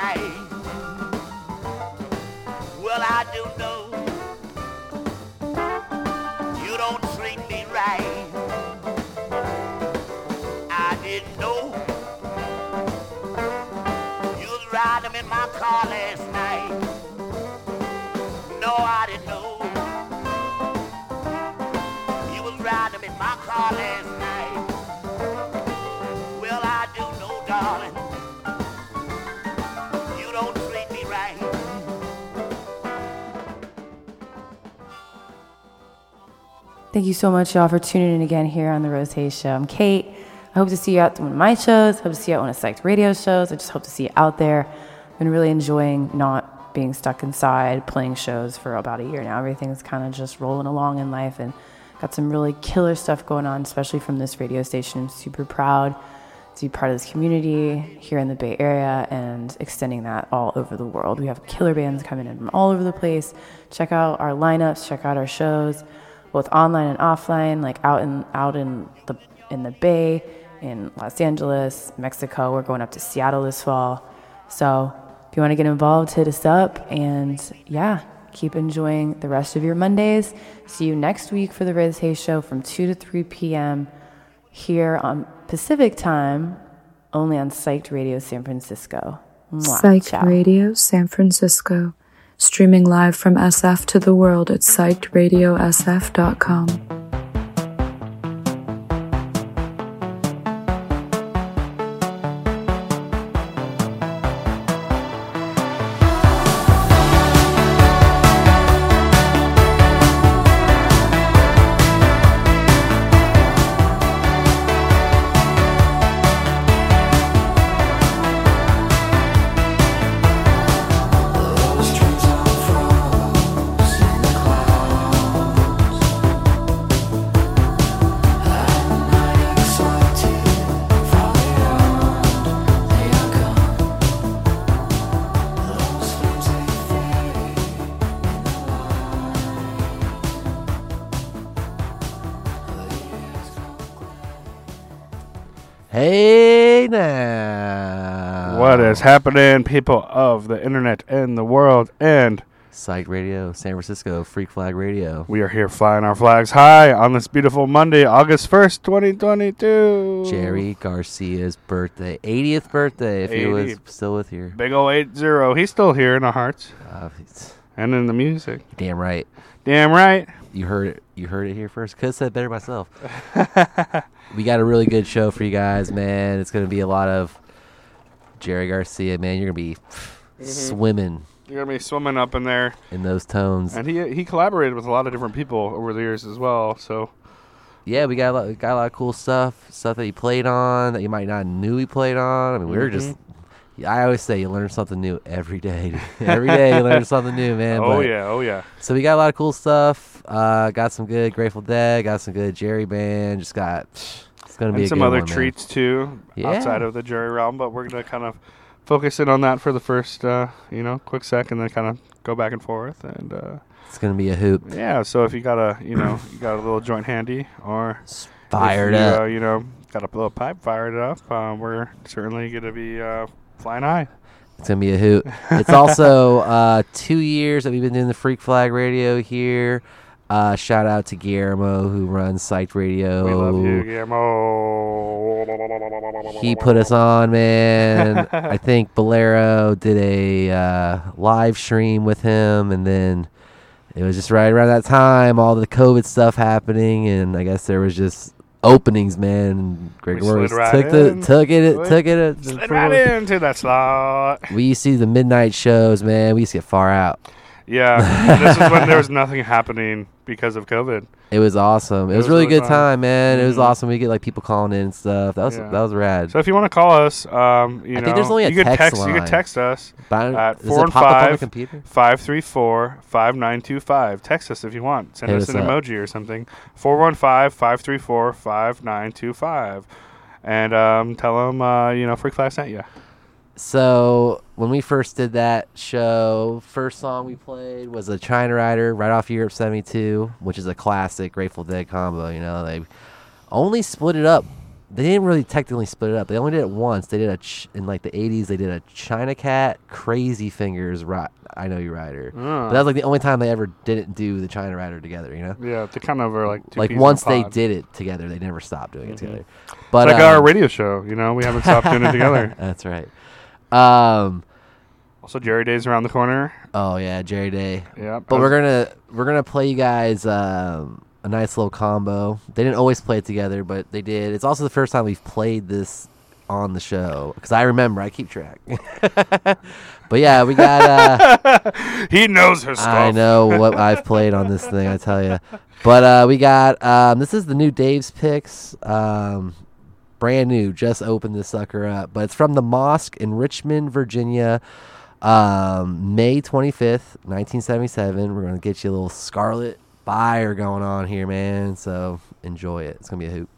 night. Well, I do know Thank you so much, y'all, for tuning in again here on the Rose Hayes Show. I'm Kate. I hope to see you at one of my shows. Hope to see you at one of Psyched Radio shows. I just hope to see you out there. I've been really enjoying not being stuck inside, playing shows for about a year now. Everything's kind of just rolling along in life and got some really killer stuff going on, especially from this radio station. I'm super proud to be part of this community here in the Bay Area and extending that all over the world. We have killer bands coming in from all over the place. Check out our lineups, check out our shows, both online and offline, like out in out in the in the Bay, in Los Angeles, Mexico. We're going up to Seattle this fall. So if you want to get involved, hit us up and yeah, keep enjoying the rest of your Mondays. See you next week for the Riz Hayes Show from 2 to 3 p.m. here on Pacific time, only on Psyched Radio San Francisco. Mwah. Psych Ciao. Radio San Francisco. Streaming live from SF to the world at psychedradiosf.com. is happening, people of the internet and the world? And Psych Radio, San Francisco, Freak Flag Radio. we are here flying our flags high on this beautiful Monday, August 1st, 2022. Jerry Garcia's birthday, 80th birthday, if he was 80. still with you. Big ol' 8 0. He's still here in our hearts Uh, it's- and in the music. damn right. Damn right. You heard it. You heard it here first. Could have said better myself. we got a really good show for you guys, man. It's gonna be a lot of Jerry Garcia, man. You're gonna be Mm-hmm. swimming You're going to be swimming up in there. in those tones. And he he collaborated with a lot of different people over the years as well. So, yeah, we got a lot, got a lot of cool stuff, stuff that he played on that you might not knew he played on. I mean, we were just. Mm-hmm. I always say you learn something new every day. every day you learn something new, man. oh, but- yeah. Oh, yeah. So we got a lot of cool stuff. Uh, got some good Grateful Dead. Got some good Jerry Band. Just got. It's gonna be And some other one, man. treats, too, Yeah. outside of the Jerry realm. But we're going to kind of focus in on that for the first, uh, you know, quick sec and then kind of go back and forth. And, uh, It's gonna be a hoop. Yeah, so if you got a, you know, you got a little joint handy, or Fired if you, up. uh, you know, got a little pipe fired up, uh, we're certainly gonna be uh, flying high. It's gonna be a hoot. it's also uh, two years that we've been doing the Freak Flag Radio here. Uh, shout out to Guillermo who runs Psych Radio. We love you, Guillermo. He put us on, man. I think Bolero did a uh, live stream with him, and then it was just right around that time, all the COVID stuff happening, and I guess there was just openings, man. Greg Morris right took the took it, Slid- took it. Slid right into that slot. We used to see the midnight shows, man. We used to get far out. Yeah, this is when there was nothing happening because of COVID. It was awesome. It, It was, was really good fun. time, man. It was Mhm. awesome. We get like people calling in and stuff. That was Yeah. that was rad. So if you want to call us, um, you I know, think there's only a you text text. You could text us But at four and pop up on the five computer? five three four five nine two five. Text us if you want. Send us an up. emoji or something. Four one five five three four five nine two five, and um, tell them uh, you know Freak Flag sent you. So when we first did that show, first song we played was a China Rider right off Europe '72, which is a classic Grateful Dead combo. You know, they only split it up they didn't really technically split it up. They only did it once. They did a ch- in like the '80s. They did a China Cat, Crazy Fingers, ri- I know you rider. But that was like the only time they ever didn't do the China Rider together. You know, Yeah, they kind of are like two like peas in a once they did it together, they never stopped doing it Mhm. together. But It's like our um, radio show. You know, we haven't stopped doing it together. That's right. Um. Also, Jerry Day's around the corner. Oh yeah, Jerry Day. Yeah, But we're gonna we're gonna play you guys um, a nice little combo. They didn't always play it together, but they did. It's also the first time we've played this on the show because I remember I keep track. but yeah, we got. Uh, he knows her stuff. I know what I've played on this thing. I tell you. But uh, we got um, this is the new Dave's picks. Um, brand new, just opened this sucker up. But it's from the Mosque in Richmond, Virginia. Um, May 25th, 1977. We're to get you a little Scarlet Fire going on here, man. So enjoy it. It's to be a hoot.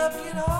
Looking off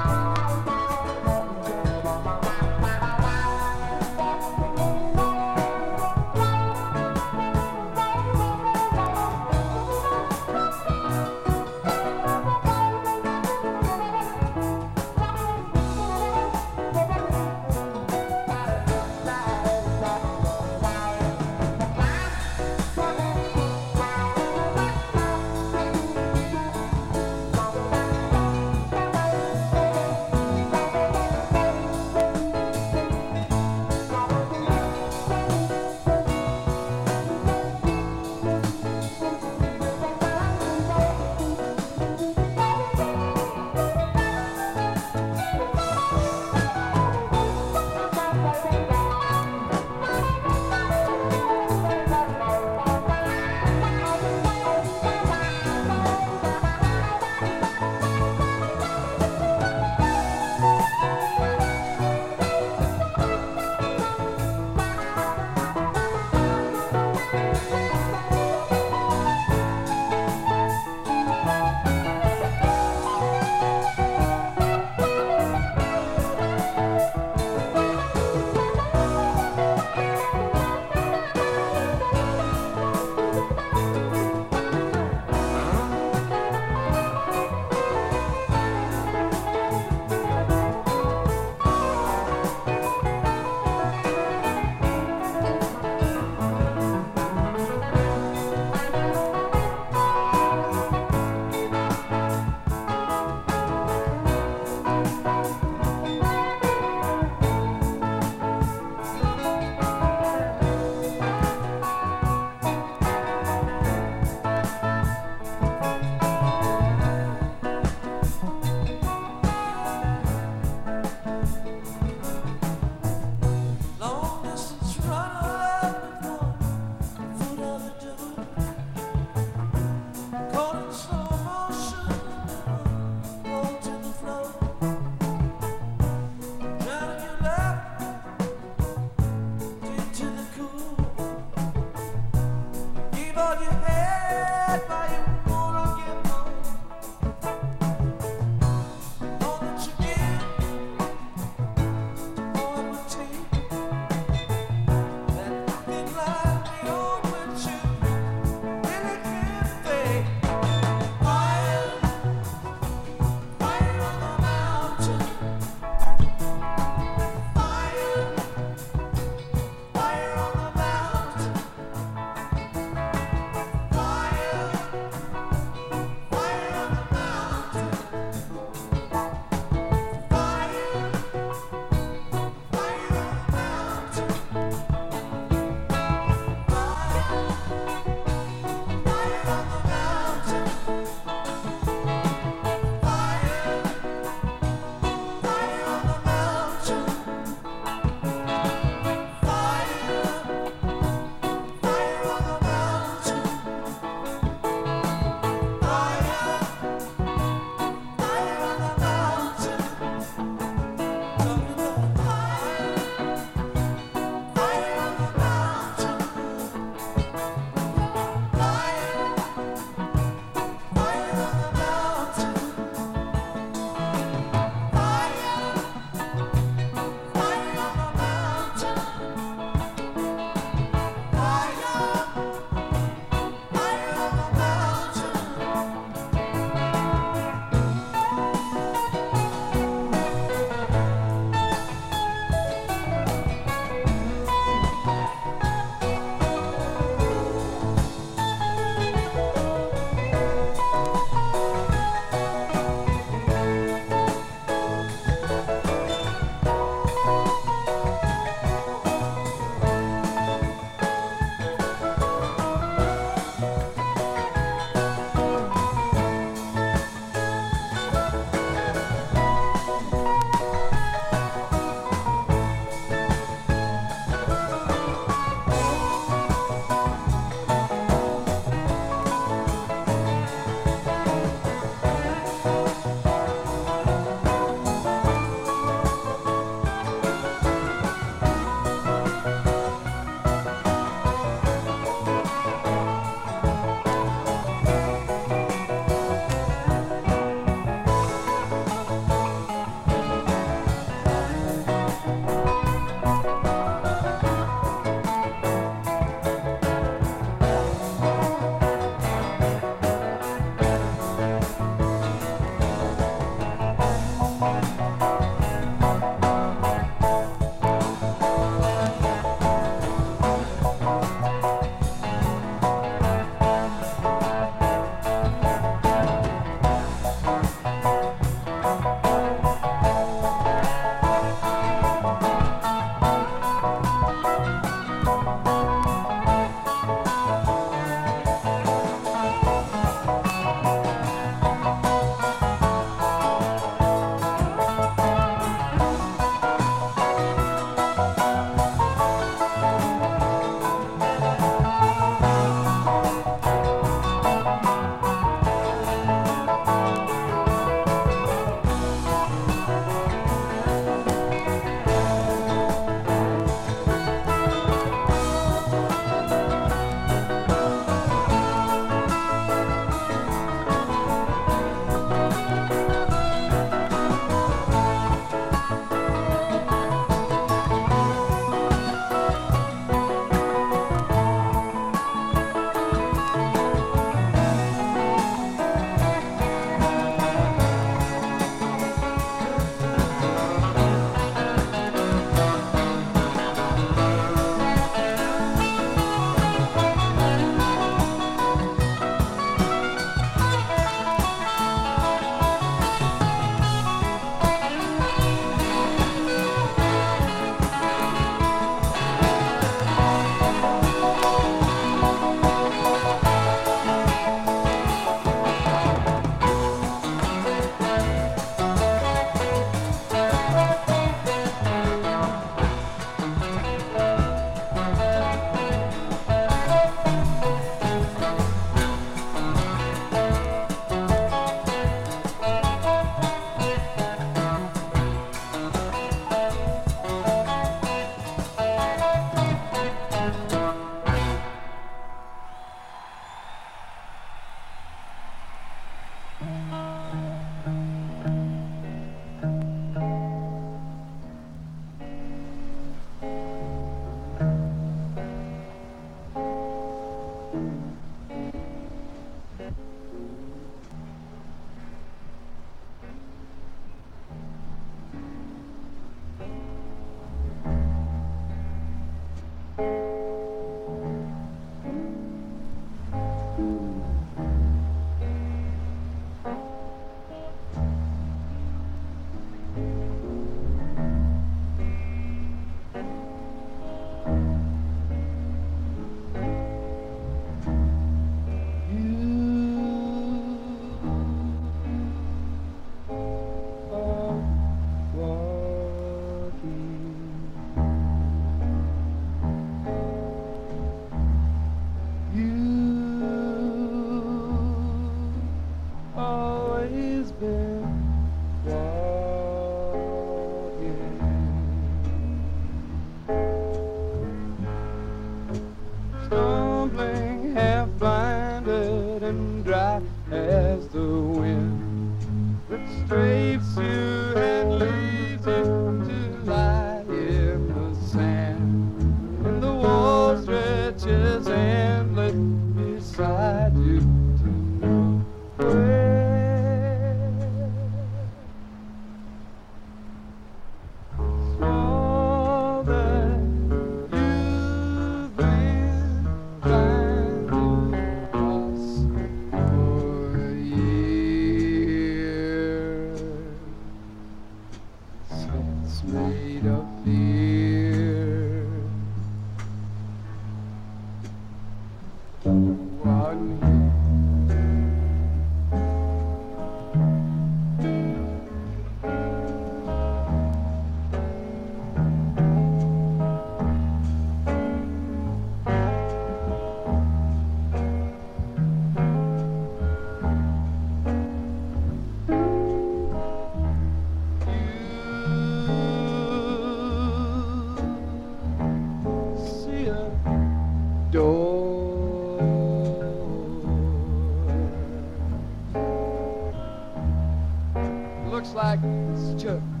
it's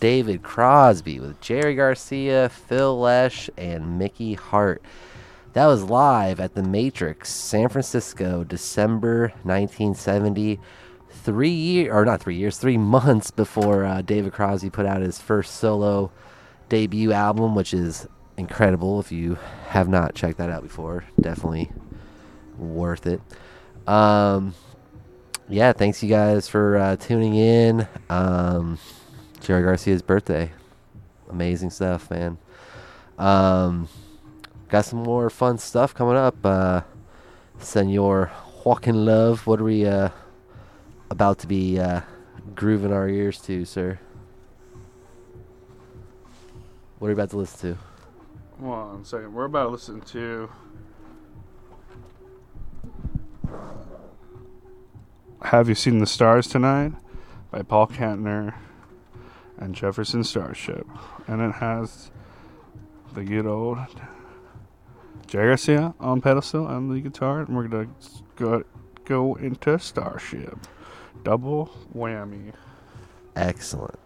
David Crosby with Jerry Garcia, Phil Lesh, and Mickey Hart. That was live at the Matrix, San Francisco, December 1970. Three year or not three years, three months before uh, David Crosby put out his first solo debut album, which is incredible. If you have not checked that out before, definitely worth it. Um, yeah, thanks you guys for uh, tuning in. Um, Jerry Garcia's birthday, amazing stuff, man. Um, got some more fun stuff coming up. Uh, Senor Walking Love, what are we uh, about to be uh, grooving our ears to, sir? What are we about to listen to? One second. We're about to listen to. Have You Seen the Stars Tonight? by Paul Kantner and Jefferson Starship. And it has the good old Jerry Garcia on pedal steel and the guitar. And we're going to go into Starship. Double whammy. Excellent.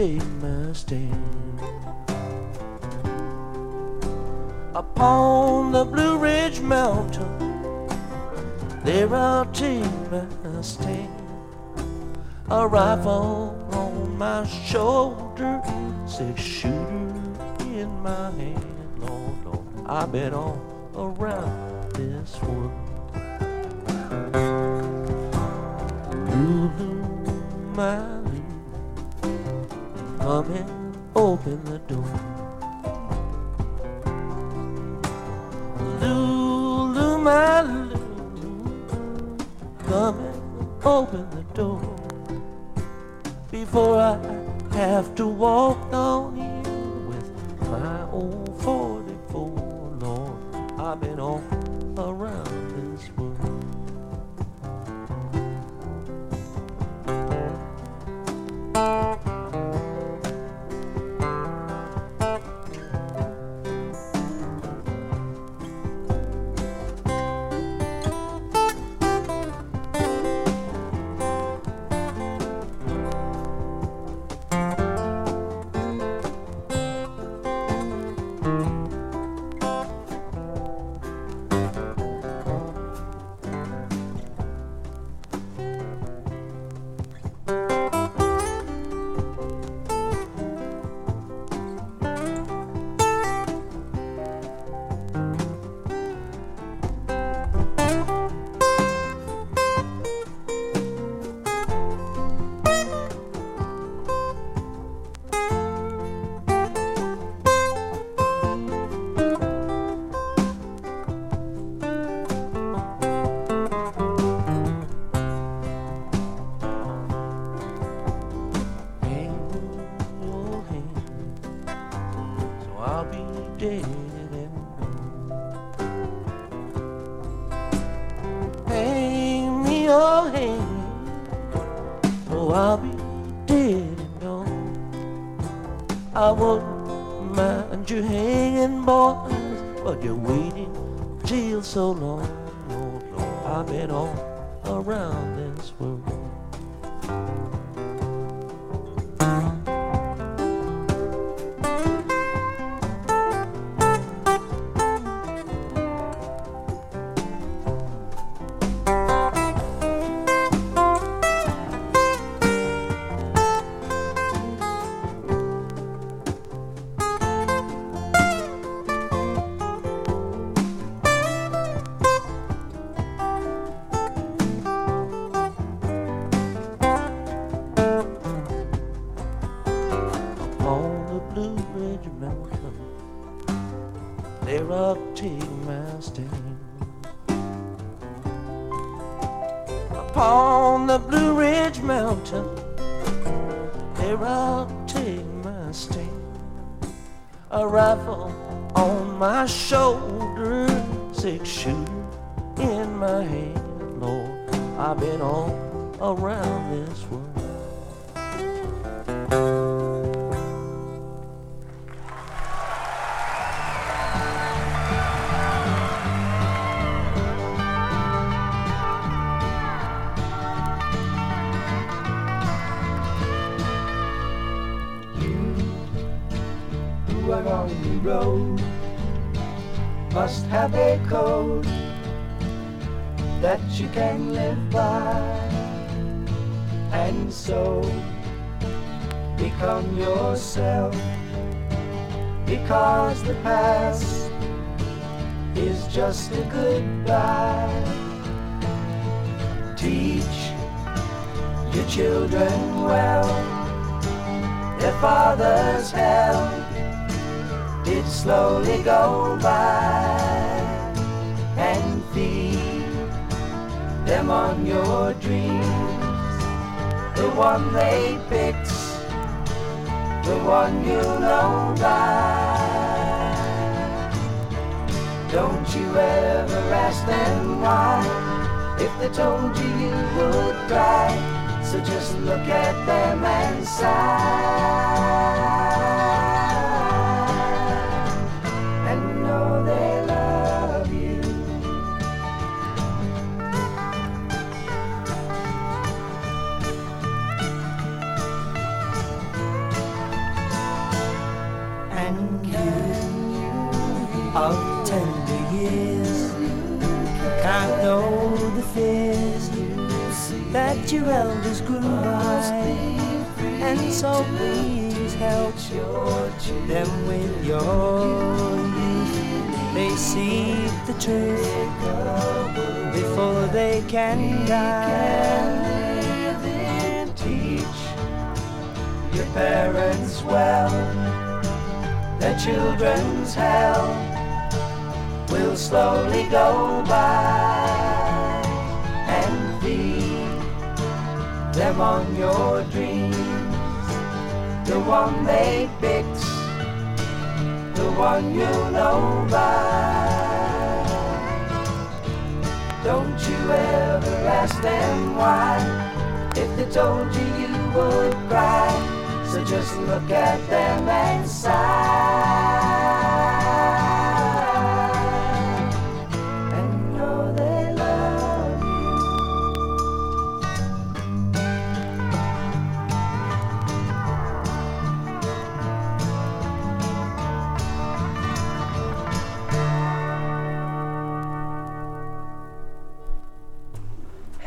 take my stand upon the Blue Ridge Mountain. There I'll take my stand. A rifle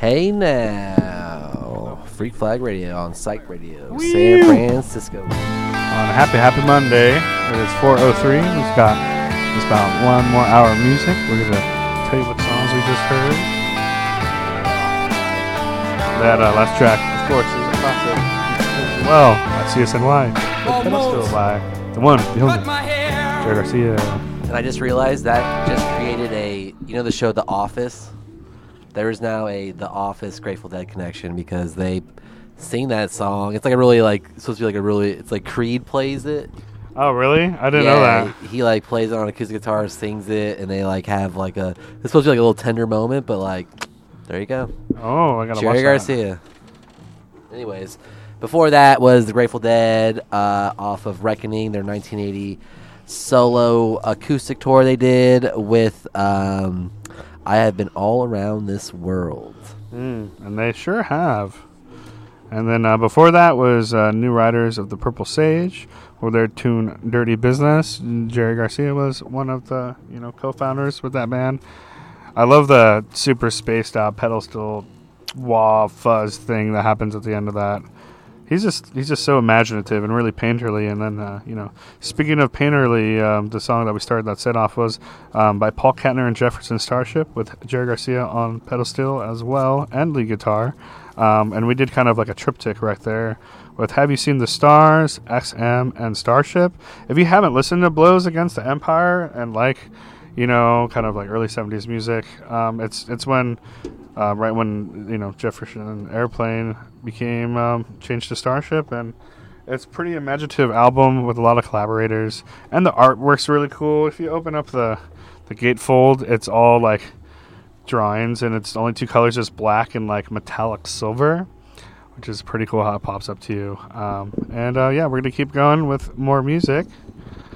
Hey now, Freak Flag Radio on Psych Radio, San Francisco. On a happy, happy Monday. It is 4.03. We've got just about one more hour of music. We're going to tell you what songs we just heard. That uh, last track, of course, is a classic. Well, by CSNY. The pedal steel by the one, the only, Jerry Garcia. And I just realized that just created a, you know, the show The Office. There is now a The Office Grateful Dead connection because they sing that song. It's like a really like supposed to be like a really. It's like Creed plays it. Oh, really? I didn't yeah, know that. He, he, like plays it on acoustic guitar, sings it, and they like have like a. It's supposed to be like a little tender moment, but like, there you go. Oh, I gotta Jerry watch that. Garcia. Anyways, before that was the Grateful Dead uh, off of Reckoning, their 1980 solo acoustic tour they did with um, I Have Been All Around This World. Mm, and they sure have. And then uh, before that was uh, New Riders of the Purple Sage, with their tune "Dirty Business." Jerry Garcia was one of the you know co-founders with that band. I love the super spaced out pedal steel wah fuzz thing that happens at the end of that. He's just he's just so imaginative and really painterly. And then uh, you know, speaking of painterly, um, the song that we started that set off was um, by Paul Kantner and Jefferson Starship with Jerry Garcia on pedal steel as well and lead guitar. Um, and we did kind of like a triptych right there with Have You Seen the Stars, XM, and Starship. If you haven't listened to Blows Against the Empire and like, you know, kind of like early 70s music, um, it's it's when, uh, right when, you know, Jefferson Airplane became um, changed to Starship. And it's a pretty imaginative album with a lot of collaborators. And the artwork's really cool. If you open up the, the gatefold, it's all like drawings and it's only two colors just black and like metallic silver which is pretty cool how it pops up to you um, and uh, yeah we're gonna keep going with more music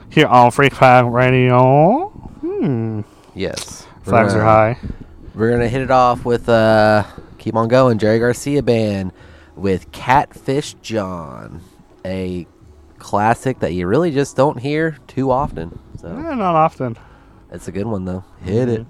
here on freak flag radio hmm. Yes. flags are high We're gonna hit it off with uh, keep on going, Jerry Garcia band with Catfish John, a classic that you really just don't hear too often. So Eh, not often it's a good one though. Hit it.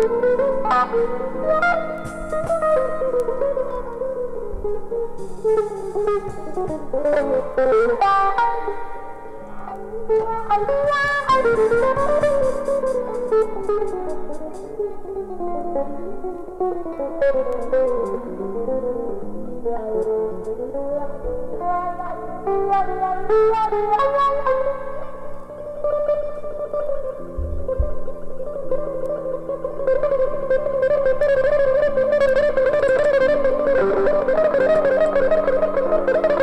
Thank Thank you.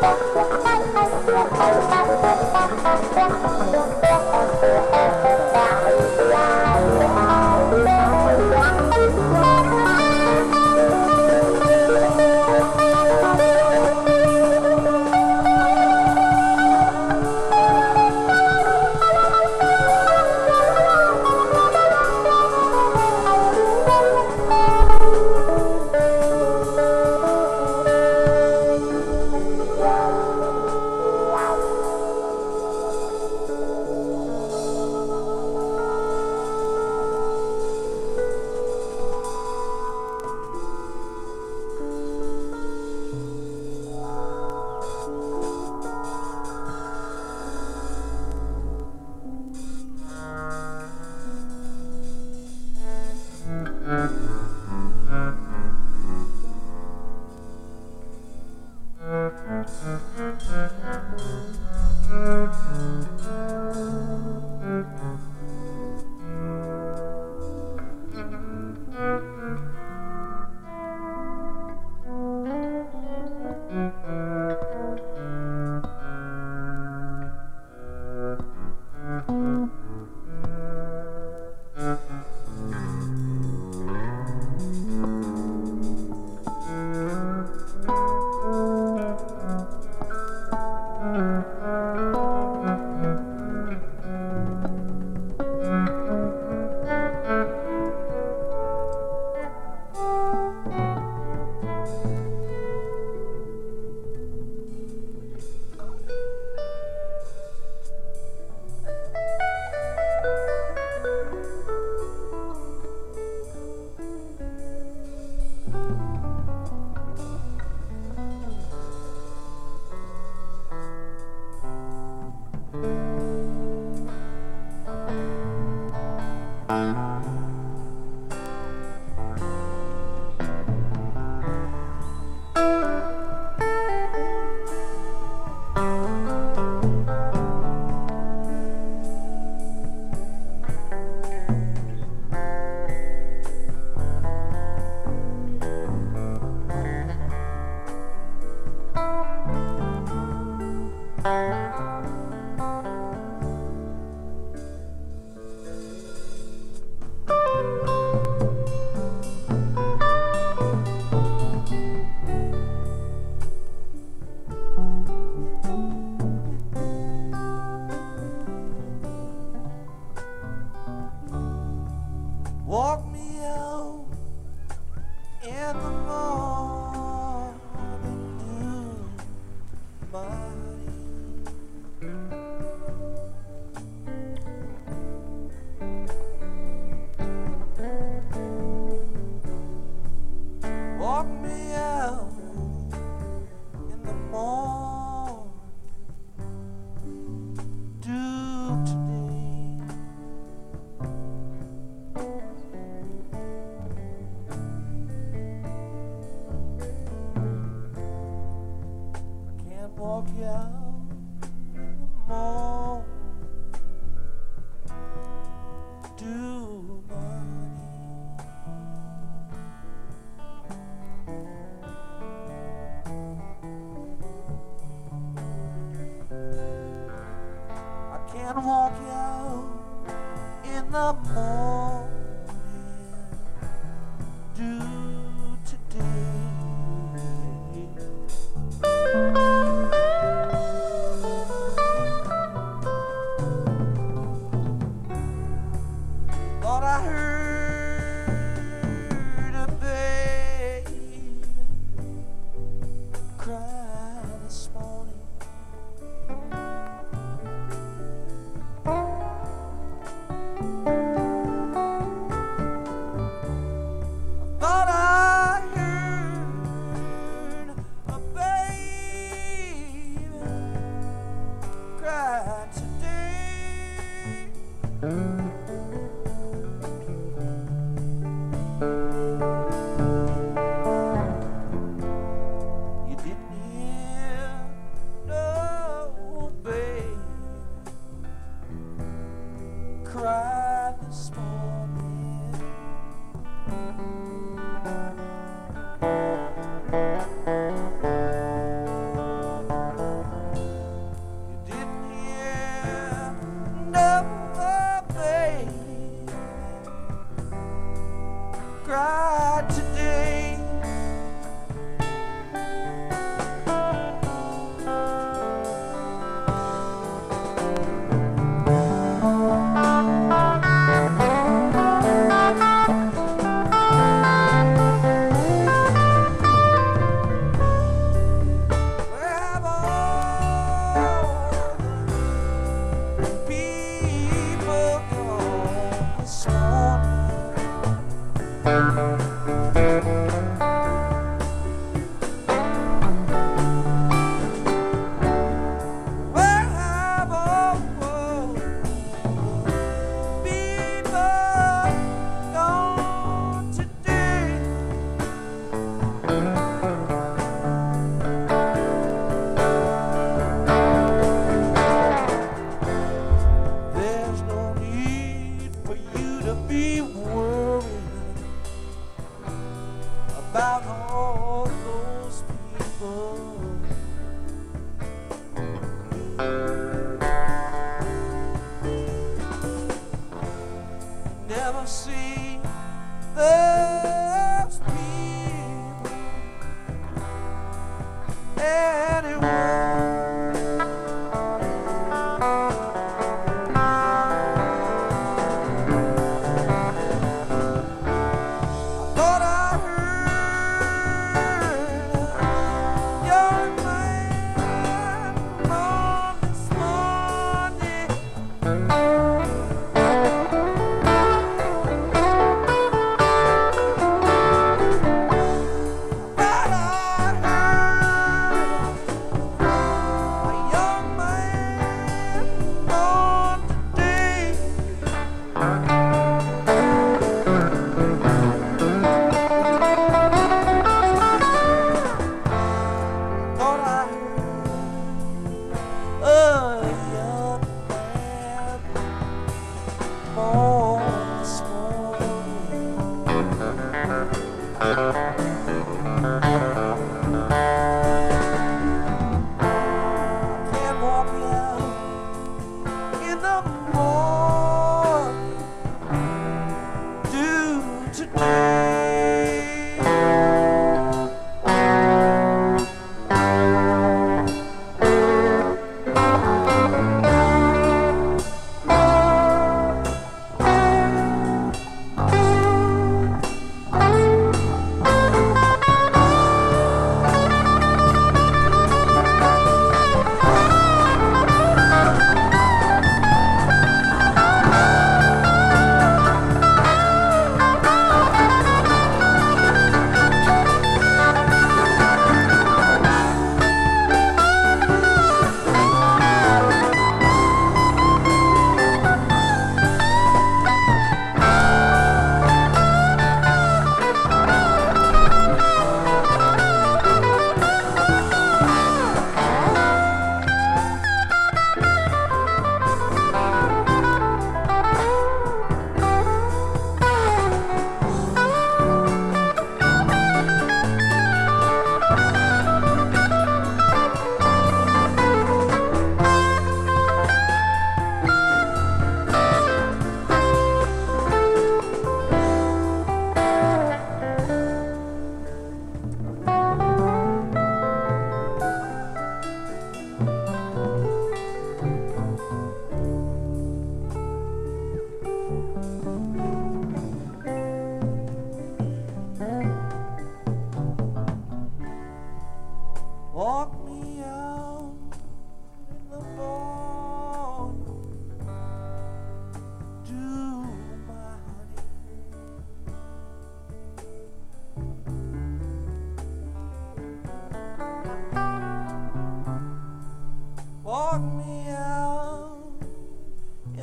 Thank you.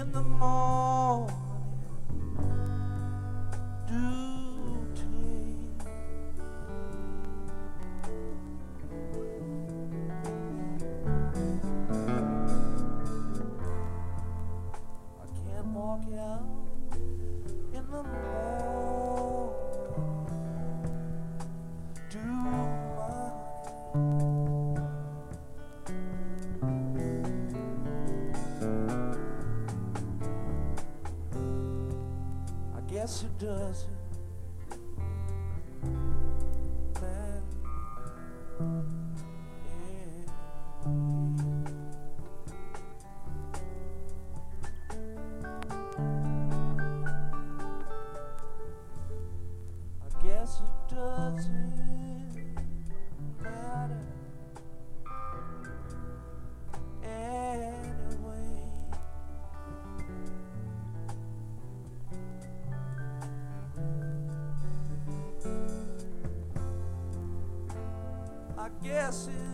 In the morning. Guess I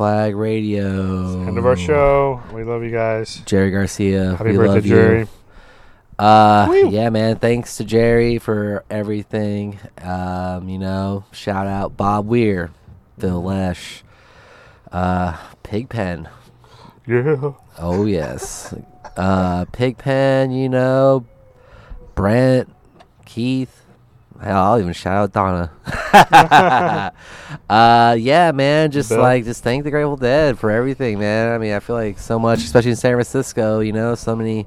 Flag Radio. End of our show. We love you guys. Jerry Garcia. Happy we birthday, love you. Jerry. Uh, Woo. yeah, man. Thanks to Jerry for everything. Um, you know, shout out Bob Weir, Phil Lesh, uh, Pigpen. Yeah. Oh yes, uh, Pigpen. You know, Brent, Keith. Hell, I'll even shout out Donna. uh, yeah, man. Just Bill. like, just thank the Grateful Dead for everything, man. I mean, I feel like so much, especially in San Francisco. You know, so many.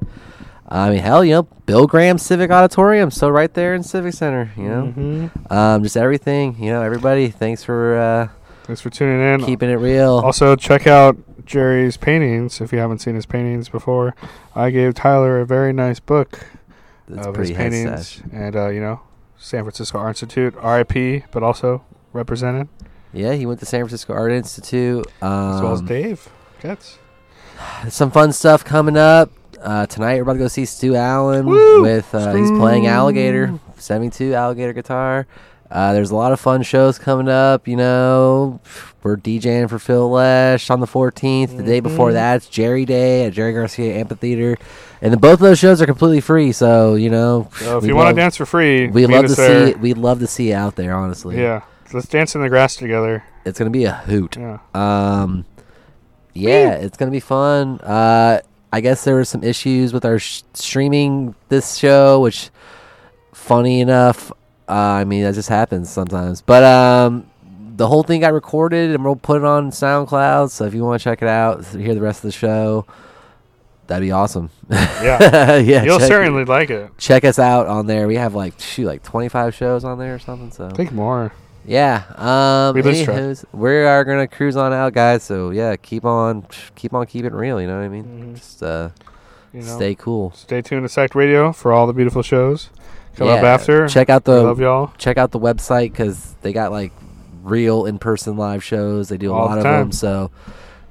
I mean, hell, you know, Bill Graham Civic Auditorium, so right there in Civic Center. You know, Mhm. um, just everything. You know, everybody. Thanks for uh, Thanks for tuning in. keeping it real. Also, check out Jerry's paintings if you haven't seen his paintings before. I gave Tyler a very nice book That's of his paintings, and uh, you know, San Francisco Art Institute, RIP, but also represented, Yeah, he went to San Francisco Art Institute. Um, as well as Dave Getz. some fun stuff coming up uh, tonight. We're about to go see Stu Allen Woo! with uh, he's playing Alligator, seventy-two Alligator guitar. Uh, there's a lot of fun shows coming up. You know, we're DJing for Phil Lesh on the 14th. The day before Mhm. that, it's Jerry Day at Jerry Garcia Amphitheater, and then both of those shows are completely free. So you know, So if we you want to dance for free, we love to there. see. We'd love to see you out there. Honestly, Yeah, let's dance in the grass together. it's gonna be a hoot. Yeah. Um, yeah, it's gonna be fun. Uh, I guess there were some issues with our sh- streaming this show, which, funny enough, uh, I mean that just happens sometimes. But um, the whole thing got recorded, and we'll put it on SoundCloud. So if you want to check it out, hear the rest of the show, that'd be awesome. Yeah. yeah. You'll check- certainly like it. check us out on there. We have like shoot like twenty five shows on there or something. So I think more. yeah. Um We anyways, we are gonna cruise on out, guys. So yeah, keep on keep on keeping it real, you know what I mean? Mhm. Just uh You know, stay cool. Stay tuned to Psyched Radio for all the beautiful shows. Come up after. Check out the love y'all. check out the website because they got like real in person live shows. They do a All lot the of them. So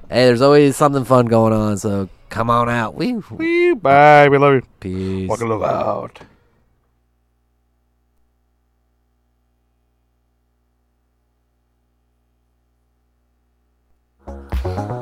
hey, there's always something fun going on. So come on out. We Wee, Bye. We love you. peace. Walk a little out. Sei